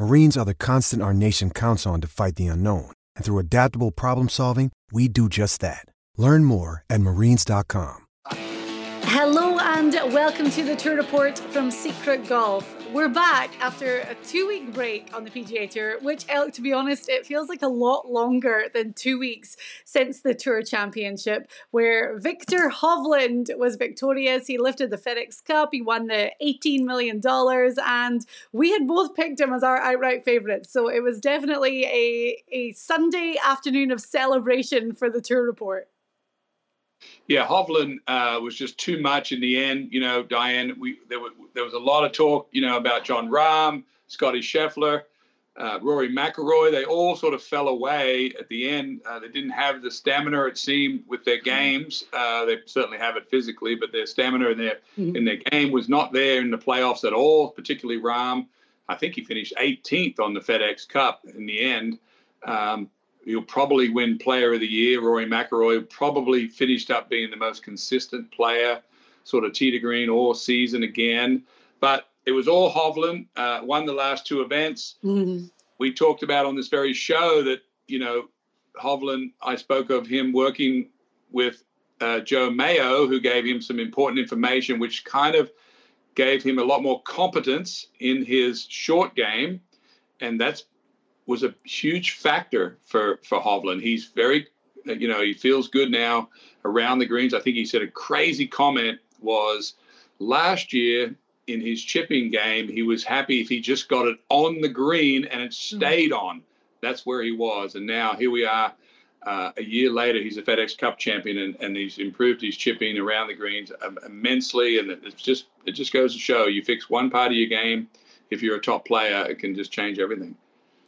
Marines are the constant our nation counts on to fight the unknown. And through adaptable problem solving, we do just that. Learn more at marines.com. Hello and welcome to the Tour Report from Secret Golf. We're back after a two week break on the PGA Tour, which, to be honest, it feels like a lot longer than two weeks since the Tour Championship, where Viktor Hovland was victorious. He lifted the FedEx Cup, he won the $18 million, and we had both picked him as our outright favourites. So it was definitely a, a Sunday afternoon of celebration for the Tour Report. Yeah, Hovland uh, was just too much in the end. You know, Diane, we there, were, there was a lot of talk, you know, about Jon Rahm, Scottie Scheffler, uh, Rory McIlroy. They all sort of fell away at the end. Uh, they didn't have the stamina, it seemed, with their games. Uh, they certainly have it physically, but their stamina in their mm-hmm. in their game was not there in the playoffs at all. Particularly Rahm. I think he finished 18th on the FedEx Cup in the end. Um, He'll probably win Player of the Year. Rory McIlroy probably finished up being the most consistent player, sort of tee to green all season again. But it was all Hovland. Uh, won the last two events. Mm-hmm. We talked about on this very show that you know Hovland. I spoke of him working with uh, Joe Mayo, who gave him some important information, which kind of gave him a lot more competence in his short game, and that's was a huge factor for for Hovland. He's very, you know, he feels good now around the greens. I think he said a crazy comment was last year in his chipping game, he was happy if he just got it on the green and it hmm. stayed mm-hmm. on. That's where he was. And now here we are. Uh, a year later, he's a FedEx Cup champion, and, and he's improved his chipping around the greens immensely. And it's just it just goes to show you fix one part of your game. If you're a top player, it can just change everything.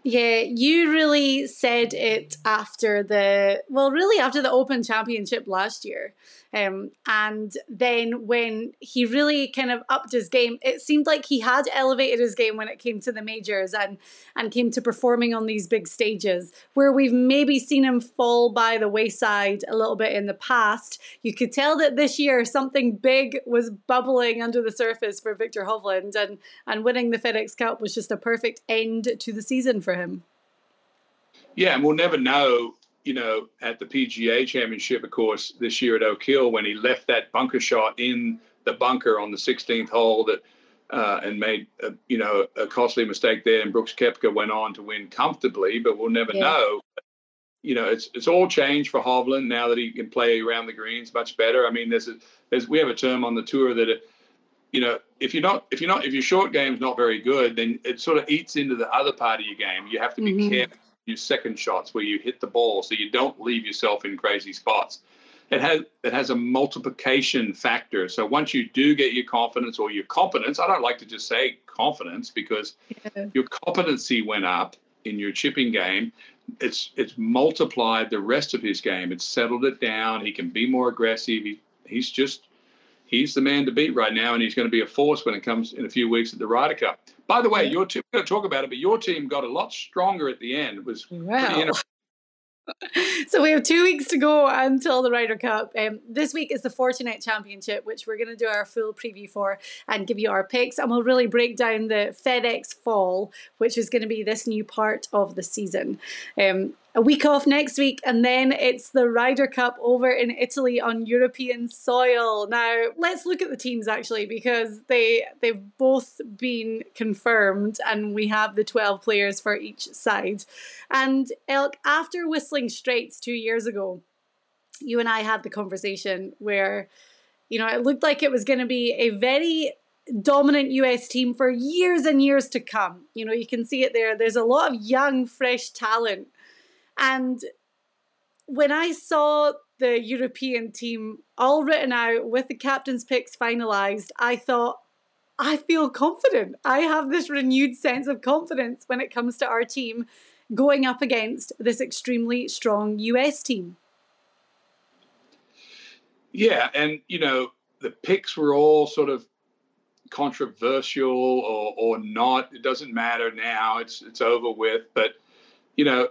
Yeah, you really said it after the well, really after the Open Championship last year. Um, and then when he really kind of upped his game, it seemed like he had elevated his game when it came to the majors and and came to performing on these big stages where we've maybe seen him fall by the wayside a little bit in the past. You could tell that this year something big was bubbling under the surface for Viktor Hovland and and winning the FedEx Cup was just a perfect end to the season for him. Yeah, and we'll never know you know, at the PGA Championship, of course, this year at Oak Hill, when he left that bunker shot in the bunker on the 16th hole that uh, and made a, you know a costly mistake there, and Brooks Koepka went on to win comfortably, but we'll never yeah. know. You know, it's it's all changed for Hovland now that he can play around the greens much better. I mean, there's a, there's we have a term on the tour that. You know, if you're not, if you're not, if your short game's not very good, then it sort of eats into the other part of your game. You have to be mm-hmm. careful your second shots where you hit the ball so you don't leave yourself in crazy spots. It has it has a multiplication factor. So once you do get your confidence or your competence, I don't like to just say confidence because yeah. your competency went up in your chipping game. It's it's multiplied the rest of his game. It's settled it down. He can be more aggressive. He, he's just he's the man to beat right now, and he's going to be a force when it comes in a few weeks at the Ryder Cup. By the way, your team, we're going to talk about it, but your team got a lot stronger at the end. It was wow. so we have two weeks to go until the Ryder Cup. Um, this week is the Fortinet Championship, which we're going to do our full preview for and give you our picks. And we'll really break down the FedEx Fall, which is going to be this new part of the season. Um, a week off next week, and then it's the Ryder Cup over in Italy on European soil. Now, let's look at the teams actually, because they they've both been confirmed, and we have the 12 players for each side. And Elk, after Whistling Straits two years ago, you and I had the conversation where, you know, it looked like it was going to be a very dominant US team for years and years to come. You know, you can see it there. There's a lot of young, fresh talent and when I saw the European team all written out with the captain's picks finalised, I thought, I feel confident. I have this renewed sense of confidence when it comes to our team going up against this extremely strong US team. Yeah, and you know, the picks were all sort of controversial or or not. It doesn't matter now. It's it's over with. But you know,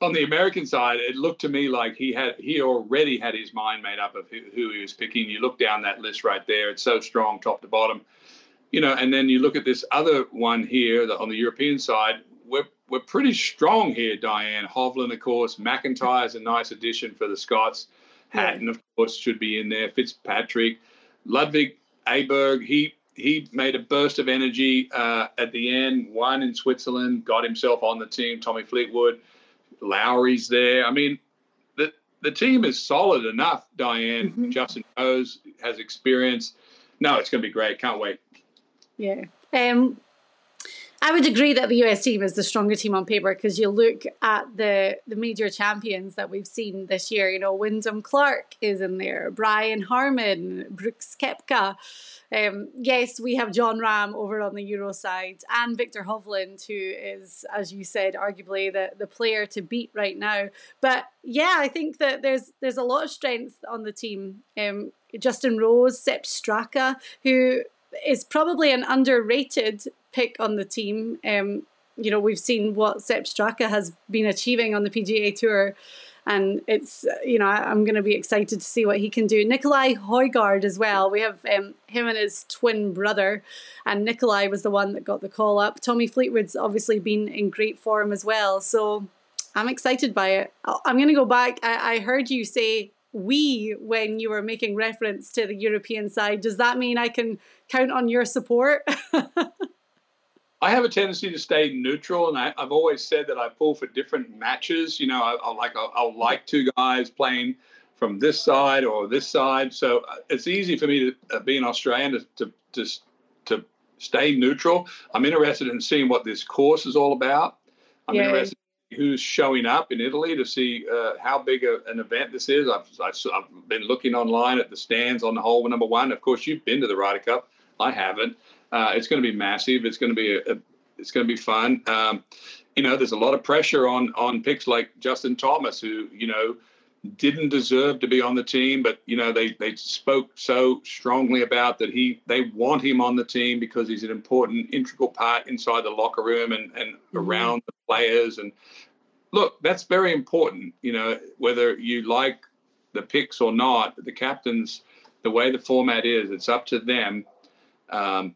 on the American side, it looked to me like he had he already had his mind made up of who, who, he was picking. You look down that list right there; it's so strong, top to bottom. You know, and then you look at this other one here the, on the European side. We're we're pretty strong here, Diane Hovland, of course. MacIntyre is a nice addition for the Scots. Hatton, of course, should be in there. Fitzpatrick, Ludwig Aberg, he he made a burst of energy uh, at the end. Won in Switzerland, got himself on the team. Tommy Fleetwood Lowry's there. I mean, the the team is solid enough. Diane, mm-hmm. Justin Rose has experience. No, it's going to be great. Can't wait. Yeah. Um, I would agree that the US team is the stronger team on paper because you look at the the major champions that we've seen this year. You know, Wyndham Clark is in there, Brian Harman, Brooks Koepka. Um, yes, we have Jon Rahm over on the Euro side and Viktor Hovland, who is, as you said, arguably the, the player to beat right now. But yeah, I think that there's there's a lot of strength on the team. Um, Justin Rose, Sepp Straka, who is probably an underrated pick on the team. Um, you know, we've seen what Sepp Straka has been achieving on the PGA Tour and it's you know I'm going to be excited to see what he can do. Nikolai Højgaard as well. We have um, him and his twin brother, and Nikolai was the one that got the call up. Tommy Fleetwood's obviously been in great form as well, so I'm excited by it. I'm going to go back. I, I heard you say we when you were making reference to the European side. Does that mean I can count on your support? I have a tendency to stay neutral, and I, have always said that I pull for different matches. You know, I, I like I'll, I'll, like two guys playing from this side or this side, so uh, it's easy for me to uh, be an Australian to, to to to stay neutral. I'm interested in seeing what this course is all about. I'm yeah. interested in who's showing up in Italy to see uh, how big a, an event this is. I've, I've, I've been looking online at the stands on the hole number one. Of course, you've been to the Ryder Cup. I haven't. Uh, it's going to be massive. It's going to be a, a it's going to be fun. Um, you know, there's a lot of pressure on on picks like Justin Thomas, who you know didn't deserve to be on the team, but you know they they spoke so strongly about that he they want him on the team because he's an important integral part inside the locker room and and mm-hmm. around the players. And look, that's very important. You know, whether you like the picks or not, the captains, the way the format is, it's up to them. Um,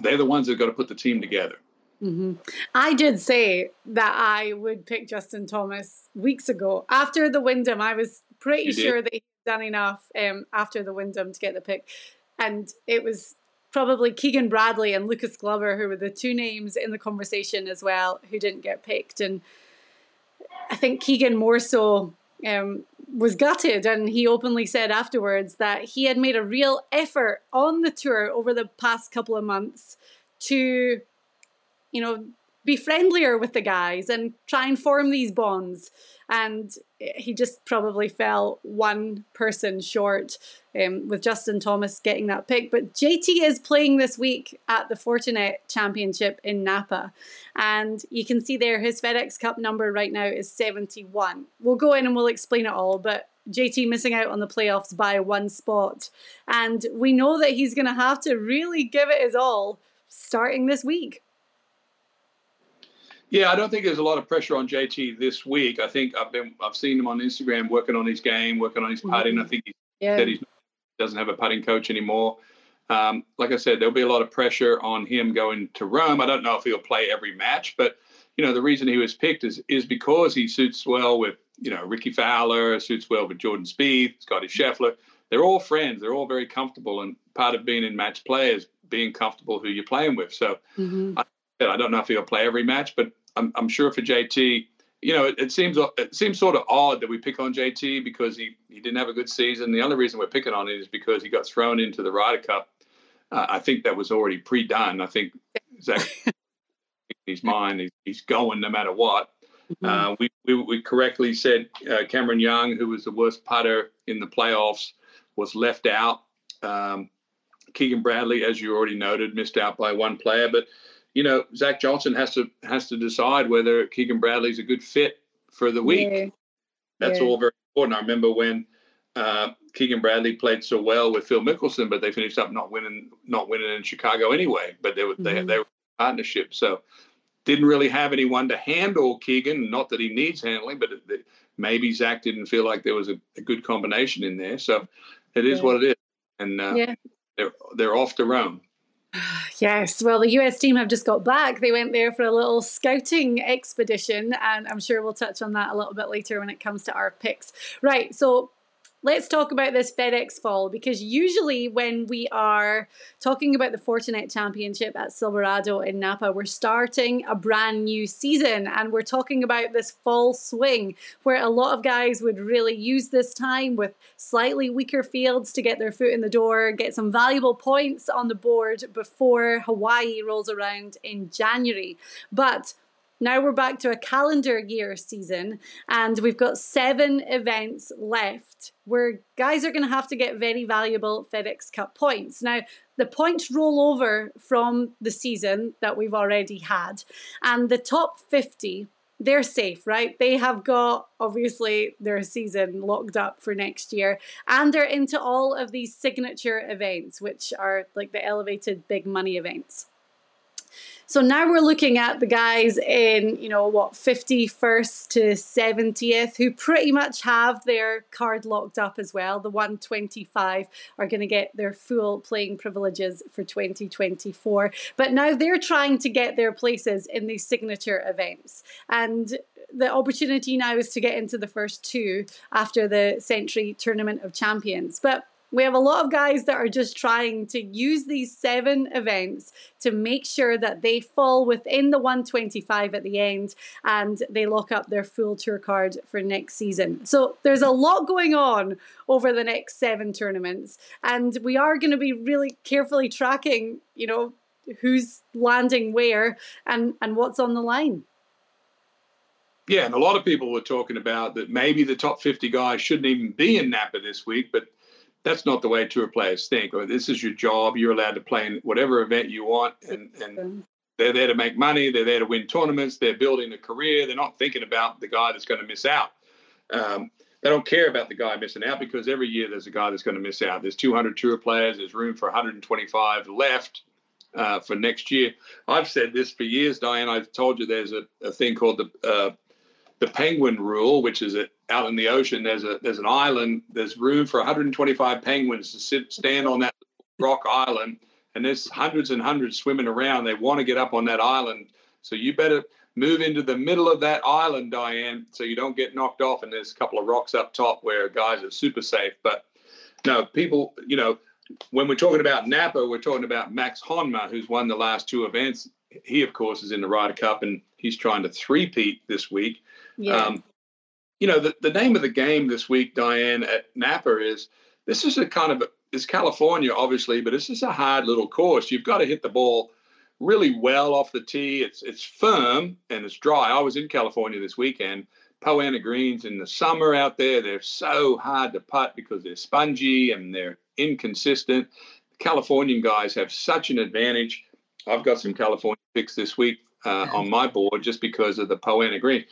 they're the ones that got to put the team together. Mm-hmm. I did say that I would pick Justin Thomas weeks ago after the Wyndham. I was pretty sure that he'd done enough um, after the Wyndham to get the pick, and it was probably Keegan Bradley and Lucas Glover who were the two names in the conversation as well who didn't get picked, and I think Keegan more so um, was gutted and he openly said afterwards that he had made a real effort on the tour over the past couple of months to you know be friendlier with the guys and try and form these bonds and he just probably fell one person short um, with Justin Thomas getting that pick. But JT is playing this week at the Fortinet Championship in Napa. And you can see there his FedEx Cup number right now is 71. We'll go in and we'll explain it all, but JT missing out on the playoffs by one spot. And we know that he's going to have to really give it his all starting this week. Yeah, I don't think there's a lot of pressure on JT this week. I think I've been I've seen him on Instagram working on his game, working on his putting. Mm-hmm. I think he yeah. said he doesn't have a putting coach anymore. Um, like I said, there'll be a lot of pressure on him going to Rome. I don't know if he'll play every match, but you know the reason he was picked is is because he suits well with you know Rickie Fowler, suits well with Jordan Spieth, Scottie Scheffler. They're all friends. They're all very comfortable, and part of being in match play is being comfortable who you're playing with. So mm-hmm. I, I don't know if he'll play every match, but I'm, I'm sure for JT, you know, it, it, seems it seems sort of odd that we pick on JT because he, he didn't have a good season. The only reason we're picking on him is because he got thrown into the Ryder Cup. Uh, I think that was already pre-done. I think Zach, his mind, he's, he's going no matter what. Mm-hmm. Uh, we, we, we correctly said uh, Cameron Young, who was the worst putter in the playoffs, was left out. Um, Keegan Bradley, as you already noted, missed out by one player, but you know, Zach Johnson has to has to decide whether Keegan Bradley's a good fit for the week. Yeah. That's yeah. all very important. I remember when uh, Keegan Bradley played so well with Phil Mickelson, but they finished up not winning not winning in Chicago anyway. But they were mm-hmm. they they were partnership, so didn't really have anyone to handle Keegan. Not that he needs handling, but it, maybe Zach didn't feel like there was a, a good combination in there. So it is yeah. what it is, and uh, yeah. they're they're off to Rome. Yes, well, the US team have just got back. They went there for a little scouting expedition, and I'm sure we'll touch on that a little bit later when it comes to our picks. Right, so let's talk about this FedEx fall because usually when we are talking about the Fortinet Championship at Silverado in Napa, we're starting a brand new season and we're talking about this fall swing where a lot of guys would really use this time with slightly weaker fields to get their foot in the door, get some valuable points on the board before Hawaii rolls around in January. But now we're back to a calendar year season, and we've got seven events left where guys are going to have to get very valuable FedEx Cup points. Now, the points roll over from the season that we've already had, and the top 50 they're safe, right? They have got obviously their season locked up for next year, and they're into all of these signature events, which are like the elevated big money events. So now we're looking at the guys in, you know, what, 51st to 70th, who pretty much have their card locked up as well. The 125 are going to get their full playing privileges for 2024. But now they're trying to get their places in these signature events. And the opportunity now is to get into the first two after the Sentry Tournament of Champions. But we have a lot of guys that are just trying to use these seven events to make sure that they fall within the 125 at the end and they lock up their full tour card for next season. So there's a lot going on over the next seven tournaments, and we are going to be really carefully tracking, you know, who's landing where and and what's on the line. Yeah, and a lot of people were talking about that maybe the top 50 guys shouldn't even be in Napa this week, but that's not the way tour players think. Or this is your job. You're allowed to play in whatever event you want, and and they're there to make money. They're there to win tournaments. They're building a career. They're not thinking about the guy that's going to miss out. Um, they don't care about the guy missing out because every year there's a guy that's going to miss out. There's 200 tour players. There's room for 125 left uh, for next year. I've said this for years, Diane. I've told you there's a, a thing called the uh, the penguin rule, which is out in the ocean. There's a there's an island. There's room for 125 penguins to sit stand on that rock island, and there's hundreds and hundreds swimming around. They want to get up on that island, so you better move into the middle of that island, Diane, so you don't get knocked off. And there's a couple of rocks up top where guys are super safe. But no, people, you know, when we're talking about Napa, we're talking about Max Homa, who's won the last two events. He, of course, is in the Ryder Cup, and he's trying to three-peat this week. Yeah. Um, you know, the, the name of the game this week, Diane, at Napa is this is a kind of it's California, obviously, but this is a hard little course. You've got to hit the ball really well off the tee. It's it's firm and it's dry. I was in California this weekend. Poa annua greens in the summer out there, they're so hard to putt because they're spongy and they're inconsistent. The Californian guys have such an advantage. I've got some California picks this week uh, on my board just because of the Poa annua green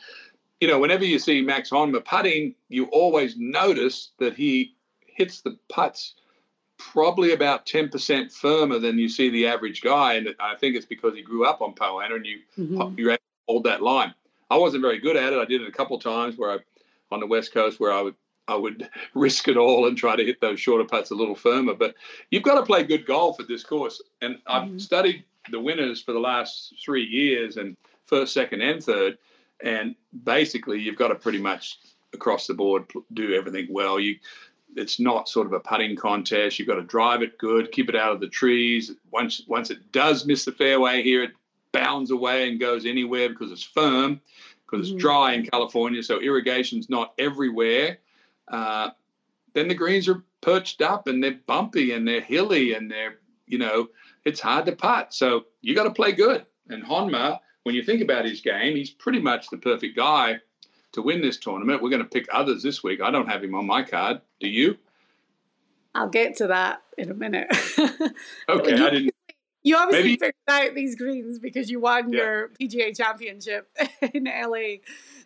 you know, whenever you see Max Homa putting, you always notice that he hits the putts probably about 10% firmer than you see the average guy. And I think it's because he grew up on Poa annua and you, mm-hmm. you hold that line. I wasn't very good at it. I did it a couple of times where I, on the West Coast, where I would I would risk it all and try to hit those shorter putts a little firmer. But you've got to play good golf at this course. And I've mm-hmm. studied the winners for the last three years and first, second, and third. And basically, you've got to pretty much across the board do everything well. You, it's not sort of a putting contest. You've got to drive it good, keep it out of the trees. Once once it does miss the fairway here, it bounds away and goes anywhere because it's firm, because mm-hmm. it's dry in California, so irrigation's not everywhere. Uh, then the greens are perched up and they're bumpy and they're hilly and they're you know it's hard to putt. So you got to play good. And Homa, when you think about his game, he's pretty much the perfect guy to win this tournament. We're going to pick others this week. I don't have him on my card. Do you? I'll get to that in a minute. okay, you, I didn't. You obviously maybe, figured out these greens because you won yeah. your PGA championship in LA.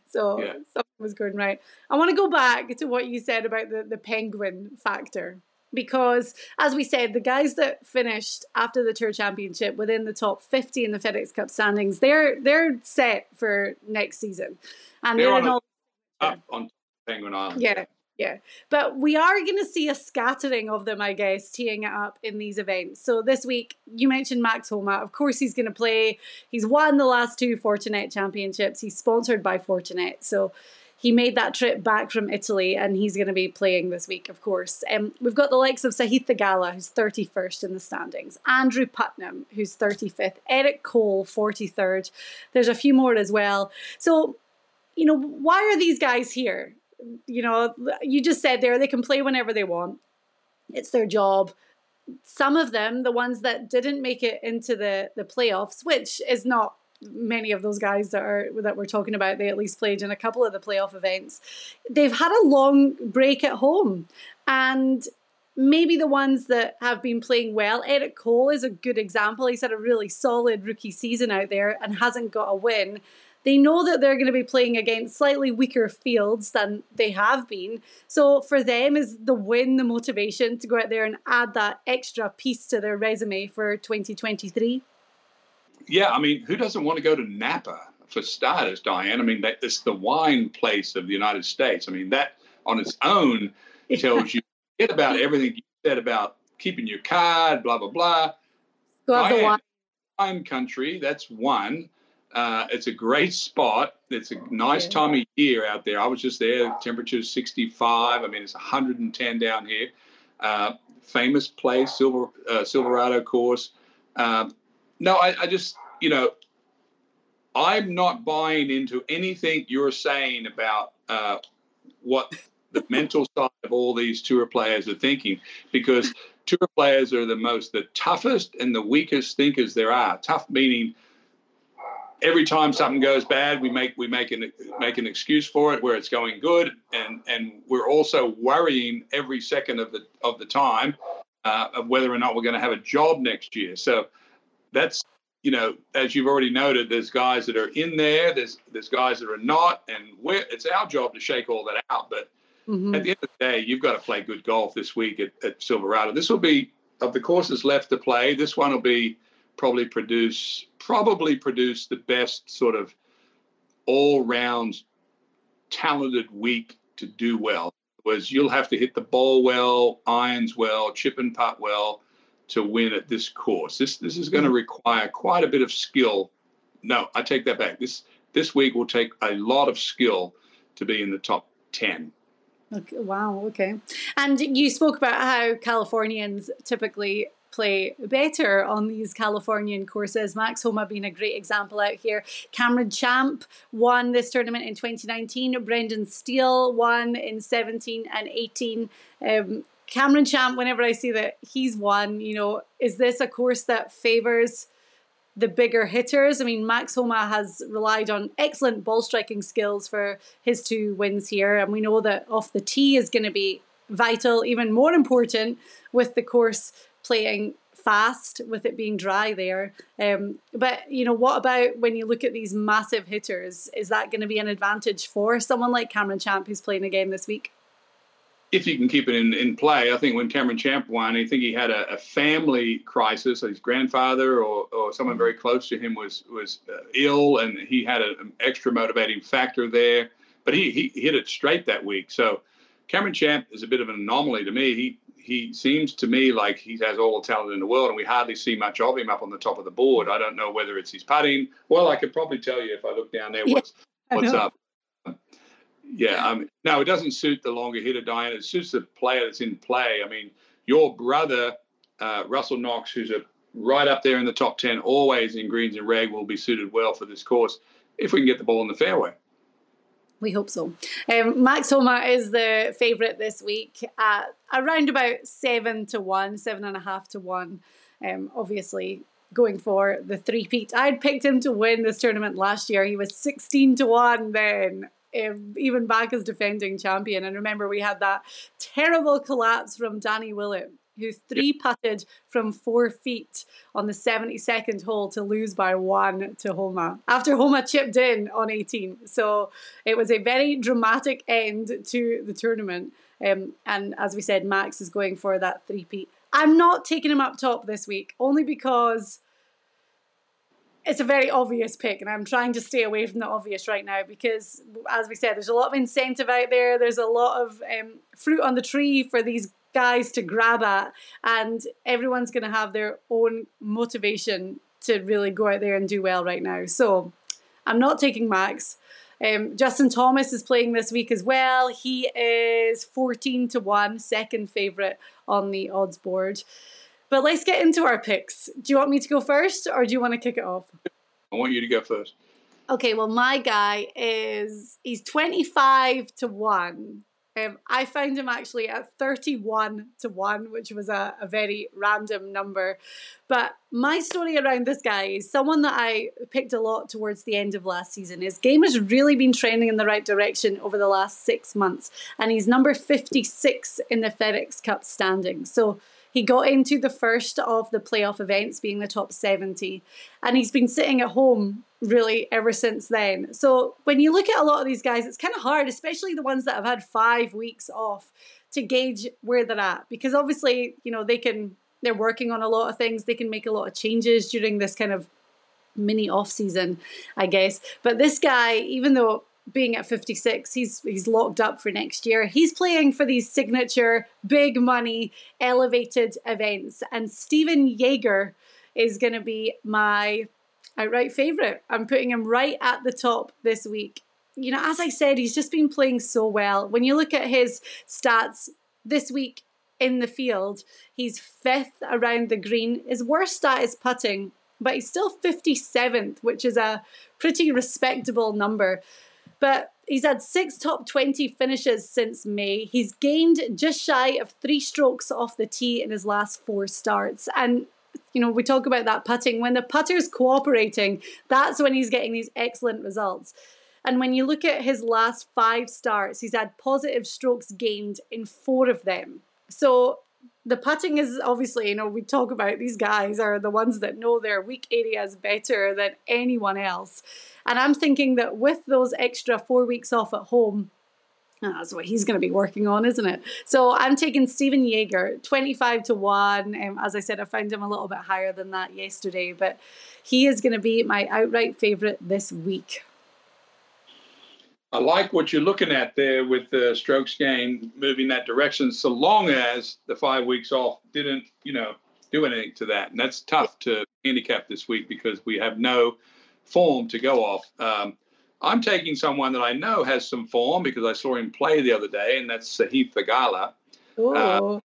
So yeah. something was going right. I want to go back to what you said about the, the penguin factor because as we said the guys that finished after the tour championship within the top 50 in the FedEx Cup standings they're they're set for next season. And they're, they're on, all, up on Penguin Island. Yeah yeah. But we are going to see a scattering of them i guess teeing it up in these events. So this week you mentioned max homa of course he's going to play. He's won the last two fortinet championships. He's sponsored by fortinet. So he made that trip back from Italy and he's going to be playing this week, of course. Um, we've got the likes of Sahith Theegala, who's 31st in the standings, Andrew Putnam, who's 35th, Eric Cole, 43rd. There's a few more as well. So, you know, why are these guys here? You know, you just said there they can play whenever they want. It's their job some of them, the ones that didn't make it into the the playoffs, which is not many of those guys that are that we're talking about they at least played in a couple of the playoff events they've had a long break at home and maybe the ones that have been playing well eric cole is a good example he's had a really solid rookie season out there and hasn't got a win they know that they're going to be playing against slightly weaker fields than they have been. So for them, is the win the motivation to go out there and add that extra piece to their resume for 2023? Yeah, I mean, who doesn't want to go to Napa for starters, Diane? I mean, that, it's the wine place of the United States. I mean, that on its own tells you get about everything you said about keeping your card, blah blah blah. Diane, wine. wine country. That's one. Uh, it's a great spot. It's a nice time of year out there. I was just there. Temperature 65. I mean, it's 110 down here. Uh, famous place, Silver uh, Silverado course. No, I, I just, you know, I'm not buying into anything you're saying about uh, what the mental side of all these tour players are thinking, because tour players are the most, the toughest and the weakest thinkers there are. Tough meaning every time something goes bad, we make we make an make an excuse for it where it's going good, and and we're also worrying every second of the of the time uh, of whether or not we're going to have a job next year. So that's you know, as you've already noted, there's guys that are in there, there's there's guys that are not, and we're, it's our job to shake all that out. But mm-hmm. at the end of the day, you've got to play good golf this week at, at Silverado. This will be of the courses left to play. This one will be probably produce probably produce the best sort of all round talented week to do well. Was you'll have to hit the ball well, irons well, chip and putt well to win at this course. This this is going to require quite a bit of skill. No, I take that back. This this week will take a lot of skill to be in the top ten. Okay, wow. Okay. And you spoke about how Californians typically play better on these Californian courses. Max Homa being a great example out here. Cameron Champ won this tournament in 2019. Brendan Steele won in 17 and 18. Um, Cameron Champ, whenever I see that he's won, you know, is this a course that favors the bigger hitters? I mean, Max Homa has relied on excellent ball striking skills for his two wins here, and we know that off the tee is going to be vital, even more important with the course playing fast with it being dry there. Um, but you know, what about when you look at these massive hitters? Is that going to be an advantage for someone like Cameron Champ who's playing again this week? If you can keep it in, in play. I think when Cameron Champ won, I think he had a, a family crisis. His grandfather or, or someone very close to him was was uh, ill, and he had a, an extra motivating factor there. But he, he hit it straight that week. So Cameron Champ is a bit of an anomaly to me. He he seems to me like he has all the talent in the world, and we hardly see much of him up on the top of the board. I don't know whether it's his putting. Well, I could probably tell you if I look down there what's what's up. Yeah, um, no, it doesn't suit the longer hitter, Diane. It suits the player that's in play. I mean, your brother, uh, Russell Knox, who's a right up there in the top 10, always in greens and reg, will be suited well for this course if we can get the ball in the fairway. We hope so. Um, Max Homa is the favourite this week at around about seven to one, seven and a half to one. Um, obviously, going for the three peat. I'd picked him to win this tournament last year. He was 16 to 1 then even back as defending champion. And remember, we had that terrible collapse from Danny Willett, who three putted from four feet on the 72nd hole to lose by one to Homa after Homa chipped in on 18. So it was a very dramatic end to the tournament. Um, and as we said, Max is going for that three peat. I'm not taking him up top this week only because it's a very obvious pick, and I'm trying to stay away from the obvious right now because, as we said, there's a lot of incentive out there. There's a lot of um, fruit on the tree for these guys to grab at, and everyone's going to have their own motivation to really go out there and do well right now. So, I'm not taking Max. Um, Justin Thomas is playing this week as well. He is 14 to 1, second favourite on the odds board. But let's get into our picks. Do you want me to go first or do you want to kick it off? I want you to go first. Okay, well, my guy is he's 25 to 1. Um, I found him actually at 31 to 1, which was a, a very random number. But my story around this guy is someone that I picked a lot towards the end of last season. His game has really been trending in the right direction over the last six months, and he's number 56 in the FedEx Cup standing. So he got into the first of the playoff events, being the top 70, and he's been sitting at home really ever since then. So when you look at a lot of these guys, it's kind of hard, especially the ones that have had five weeks off, to gauge where they're at because obviously, you know, they can they're working on a lot of things. They can make a lot of changes during this kind of mini off season, I guess. But this guy, even though being at 56, he's he's locked up for next year. He's playing for these signature big money elevated events and Stephan Jaeger is going to be my outright favorite. I'm putting him right at the top this week. You know, as I said, he's just been playing so well. When you look at his stats this week in the field, he's fifth around the green. His worst stat is putting, but he's still 57th, which is a pretty respectable number. But he's had six top 20 finishes since May. He's gained just shy of three strokes off the tee in his last four starts. And you know, we talk about that putting. When the putter's cooperating, that's when he's getting these excellent results. And when you look at his last five starts, he's had positive strokes gained in four of them. So the putting is obviously, you know, we talk about these guys are the ones that know their weak areas better than anyone else. And I'm thinking that with those extra four weeks off at home, that's what he's going to be working on, isn't it? So I'm taking Stephan Jaeger, 25 to 1. Um, as I said, I found him a little bit higher than that yesterday, but he is going to be my outright favourite this week. I like what you're looking at there with the strokes gain moving that direction, so long as the five weeks off didn't, you know, do anything to that. And that's tough to handicap this week because we have no form to go off. Um, I'm taking someone that I know has some form because I saw him play the other day, and that's Sahith Theegala. Uh,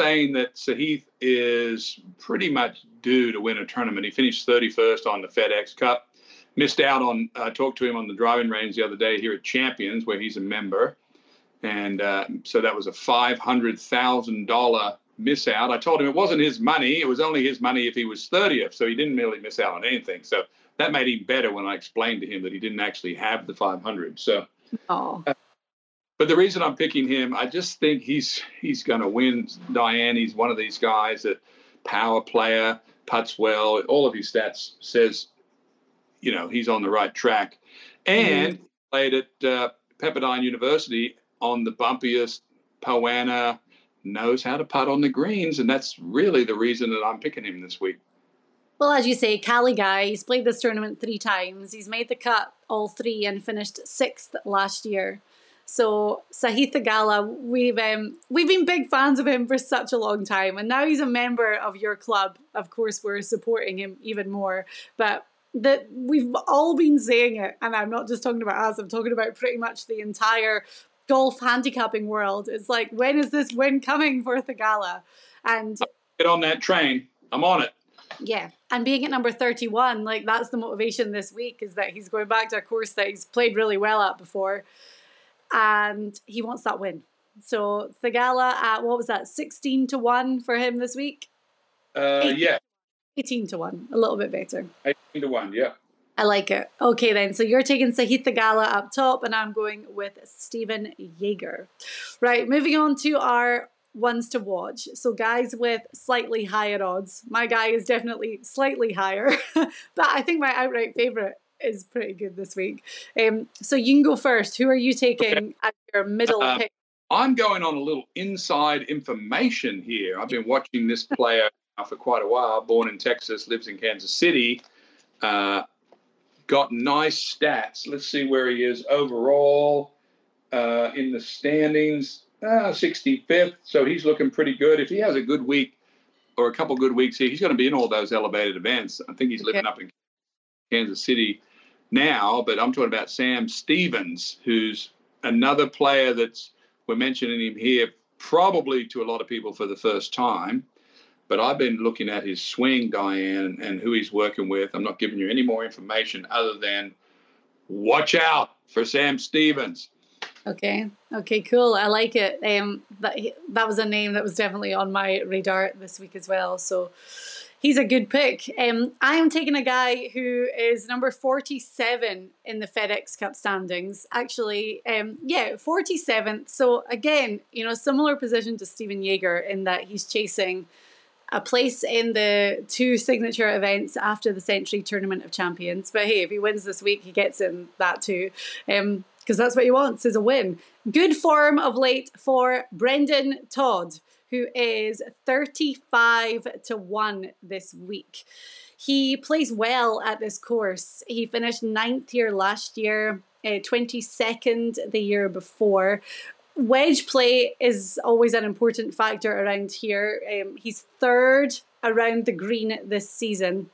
saying that Sahith is pretty much due to win a tournament. He finished 31st on the FedEx Cup missed out on. I uh, talked to him on the driving range the other day here at Champions, where he's a member, and uh, so that was a five hundred thousand dollar miss out. I told him it wasn't his money; it was only his money if he was thirtieth. So he didn't really miss out on anything. So that made him better when I explained to him that he didn't actually have the five hundred. So. Oh. Uh, but the reason I'm picking him, I just think he's he's going to win. Diane, he's one of these guys that power player, puts well. All of his stats says you know he's on the right track, and mm-hmm. played at uh, Pepperdine University on the bumpiest Poa annua, knows how to putt on the greens, and that's really the reason that I'm picking him this week. Well, as you say, Cali guy, he's played this tournament three times. He's made the cut all three and finished sixth last year. So Sahith Theegala, we've um, we've been big fans of him for such a long time, and now he's a member of your club. Of course, we're supporting him even more. But that we've all been saying it, and I'm not just talking about us. I'm talking about pretty much the entire golf handicapping world. It's like, when is this win coming for Theegala? And get on that train. I'm on it. Yeah, and being at number 31, like that's the motivation this week is that he's going back to a course that he's played really well at before and he wants that win. So Theegala at what was that, 16 to 1 for him this week? Uh, yeah. 18 to 1, a little bit better. 18 to 1, yeah. I like it. Okay, then. So you're taking Sahith Theegala up top, and I'm going with Stephan Jaeger. Right, moving on to our ones to watch. So guys with slightly higher odds. My guy is definitely slightly higher, but I think my outright favourite is pretty good this week. Um, so you can go first. Who are you taking okay. at your middle uh, pick? I'm going on a little inside information here. I've been watching this player for quite a while. Born in Texas, lives in Kansas City. Uh, got nice stats. Let's see where he is overall uh, in the standings. Uh, 65th, so he's looking pretty good. If he has a good week or a couple good weeks here, he's going to be in all those elevated events. I think he's okay. living up in Kansas City now, but I'm talking about Sam Stevens, who's another player that's we're mentioning him here probably to a lot of people for the first time. But I've been looking at his swing, Diane, and who he's working with. I'm not giving you any more information other than watch out for Sam Stevens. Okay. Okay. Cool. I like it. Um, that that was a name that was definitely on my radar this week as well. So, he's a good pick. Um, I am taking a guy who is number 47 in the FedEx Cup standings. Actually, um, yeah, 47th. So again, you know, similar position to Stephan Jaeger in that he's chasing a place in the two signature events after the Sentry Tournament of Champions. But hey, if he wins this week, he gets in that too. Um, because that's what he wants is a win. Good form of late for Brendon Todd who is 35 to 1 this week. He plays well at this course. He finished ninth here last year, uh, 22nd the year before. Wedge play is always an important factor around here. Um, he's third around the green this season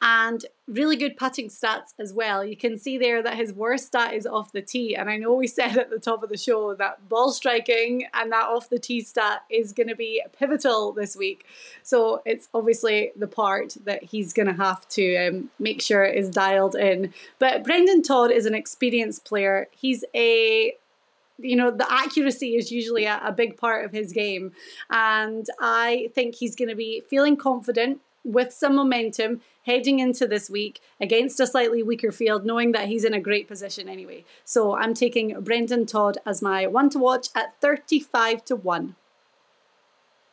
and really good putting stats as well. You can see there that his worst stat is off the tee. And I know we said at the top of the show that ball striking and that off the tee stat is going to be pivotal this week. So it's obviously the part that he's going to have to um, make sure is dialed in. But Brendon Todd is an experienced player. He's a you know the accuracy is usually a, a, big part of his game and i think he's going to be feeling confident with some momentum heading into this week against a slightly weaker field, knowing that he's in a great position anyway. So I'm taking Brendon Todd as my one to watch at 35 to 1.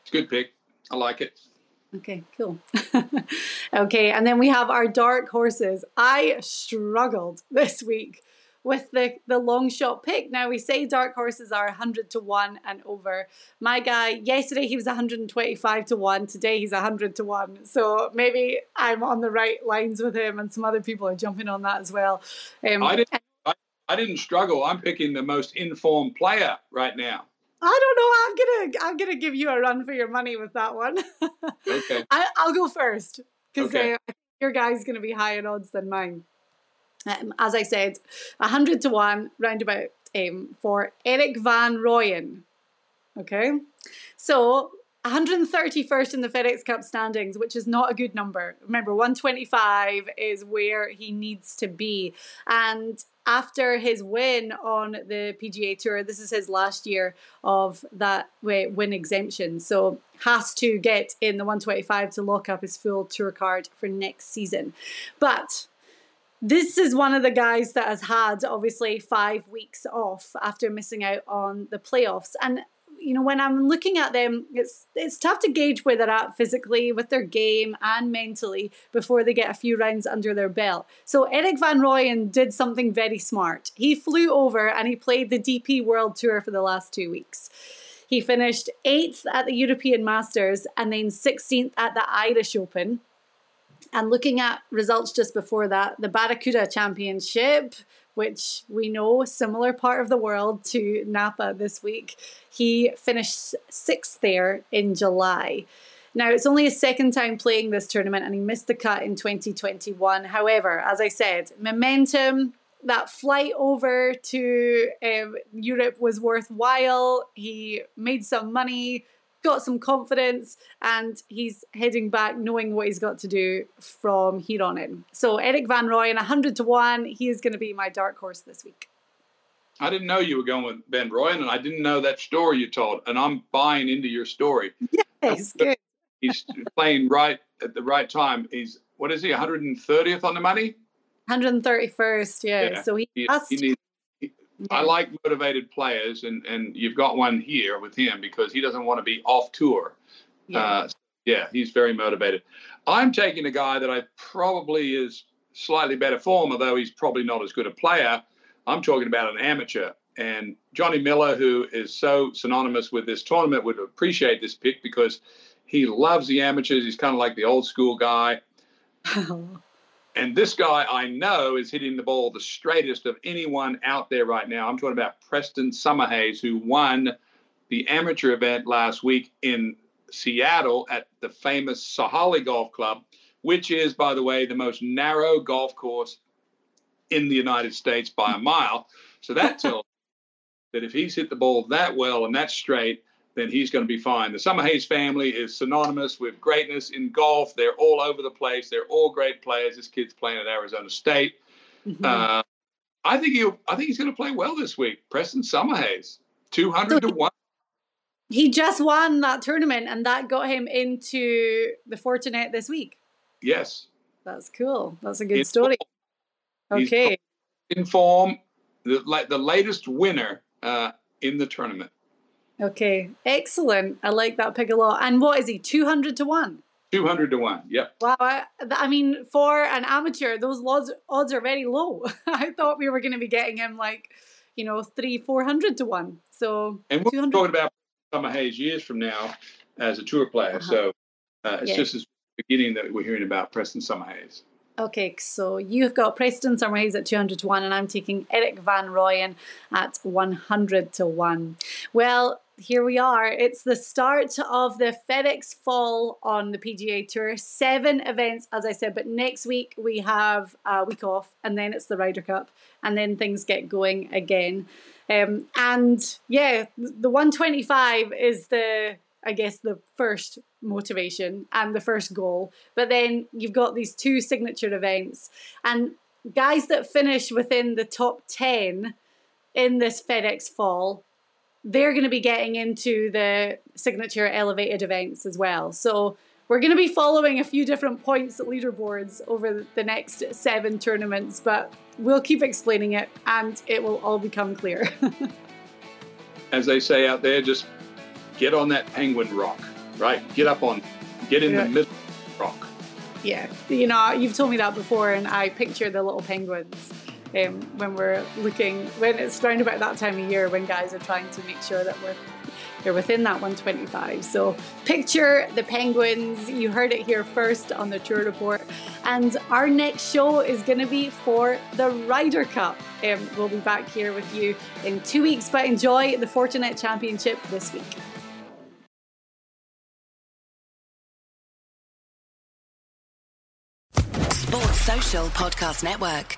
It's a good pick. I like it. Okay, cool. okay, and then we have our dark horses. I struggled this week with the, the long shot pick. Now, we say dark horses are 100 to 1 and over. My guy, yesterday he was 125 to 1. Today he's 100 to 1. So maybe I'm on the right lines with him, and some other people are jumping on that as well. Um, I, didn't, I, I didn't struggle. I'm picking the most informed player right now. I don't know. I'm gonna I'm gonna give you a run for your money with that one. okay. I, will go first because okay. uh, your guy's gonna be higher odds than mine. Um, as I said, 100 to 1 roundabout um, for Erik van Rooyen. Okay, so 131st in the FedEx Cup standings, which is not a good number. Remember, 125 is where he needs to be. And after his win on the PGA Tour, this is his last year of that win exemption. So has to get in the 125 to lock up his full tour card for next season. But this is one of the guys that has had obviously five weeks off after missing out on the playoffs. And you know, when I'm looking at them, it's it's tough to gauge where they're at physically with their game and mentally before they get a few rounds under their belt. So Erik van Rooyen did something very smart. He flew over and he played the DP World Tour for the last two weeks. He finished eighth at the European Masters and then 16th at the Irish Open. And looking at results just before that, the Barracuda Championship, which we know similar part of the world to Napa this week, he finished sixth there in July. Now, it's only his second time playing this tournament and he missed the cut in 2021. However, as I said, momentum, that flight over to um, Europe was worthwhile. He made some money, got some confidence, and he's heading back knowing what he's got to do from here on in. So, Erik van Rooyen, 100 to 1, he is going to be my dark horse this week. I didn't know you were going with van Rooyen, and I didn't know that story you told, and I'm buying into your story. Yes, good. He's playing right at the right time. He's what is he, 130th on the money? 131st, yeah. Yeah. So he, He, has he needs, I like motivated players, and and you've got one here with him because he doesn't want to be off tour. yeah. Uh, yeah, he's very motivated. I'm taking a guy that I probably is slightly better form, although he's probably not as good a player. I'm talking about an amateur. And Johnny Miller, who is so synonymous with this tournament, would appreciate this pick because he loves the amateurs. He's kind of like the old school guy. And this guy I know is hitting the ball the straightest of anyone out there right now. I'm talking about Preston Summerhays, who won the amateur event last week in Seattle at the famous Sahalee Golf Club, which is, by the way, the most narrow golf course in the United States by a mile. So that tells that if he's hit the ball that well and that straight, then he's going to be fine. The Summerhays family is synonymous with greatness in golf. They're all over the place. They're all great players. This kid's playing at Arizona State. Mhm. Uh, I think he'll. I think he's going to play well this week. Preston Summerhays, two hundred to one. he just won that tournament and that got him into the Fortinet this week. Yes, That's cool. That's a good In story. form. He's Okay. in form. The like the latest winner uh, in the tournament. Okay. Excellent. I like that pick a lot. And what is he? 200 to 1. Two hundred to one. Yep. Wow. I, I mean, for an amateur, those odds, odds are very low. I thought we were going to be getting him like, you know, three, 400 to 1. So, And we're 200 talking about Summerhays years from now as a tour player. Uh-huh. So uh, it's Yeah. just as beginning that we're hearing about Preston Summerhays. Okay, so you've got Preston Summerhays at 200 to 1, and I'm taking Erik van Rooyen at 100 to 1. Well, here we are. It's the start of the FedEx Fall on the PGA Tour. Seven events, as I said, but next week we have a week off, and then it's the Ryder Cup, and then things get going again. Um, and yeah, the 125 is the I guess, the first motivation and the first goal. But then you've got these two signature events. And guys that finish within the top 10 in this FedEx fall, they're going to be getting into the signature elevated events as well. So we're going to be following a few different points at leaderboards over the next seven tournaments, but we'll keep explaining it and it will all become clear. As they say out there, just get on that penguin rock, right? Get up on, get in Yeah. the middle rock. Yeah, you know, you've told me that before, and I picture the little penguins um, when we're looking when it's around about that time of year when guys are trying to make sure that we're they're within that 125. So picture the penguins. You heard it here first on the tour report, and our next show is going to be for the Ryder Cup. Um, we'll be back here with you in two weeks, but enjoy the Fortinet Championship this week. Sports Social Podcast Network.